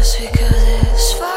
Just because it's fun.